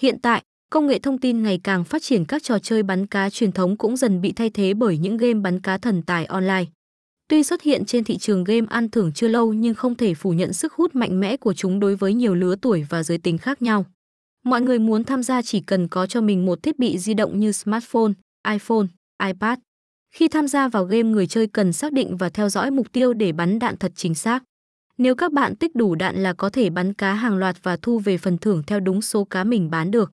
Hiện tại, công nghệ thông tin ngày càng phát triển các trò chơi bắn cá truyền thống cũng dần bị thay thế bởi những game bắn cá thần tài online. Tuy xuất hiện trên thị trường game ăn thưởng chưa lâu nhưng không thể phủ nhận sức hút mạnh mẽ của chúng đối với nhiều lứa tuổi và giới tính khác nhau. Mọi người muốn tham gia chỉ cần có cho mình một thiết bị di động như smartphone, iPhone, iPad. Khi tham gia vào game người chơi cần xác định và theo dõi mục tiêu để bắn đạn thật chính xác. Nếu các bạn tích đủ đạn là có thể bắn cá hàng loạt và thu về phần thưởng theo đúng số cá mình bán được.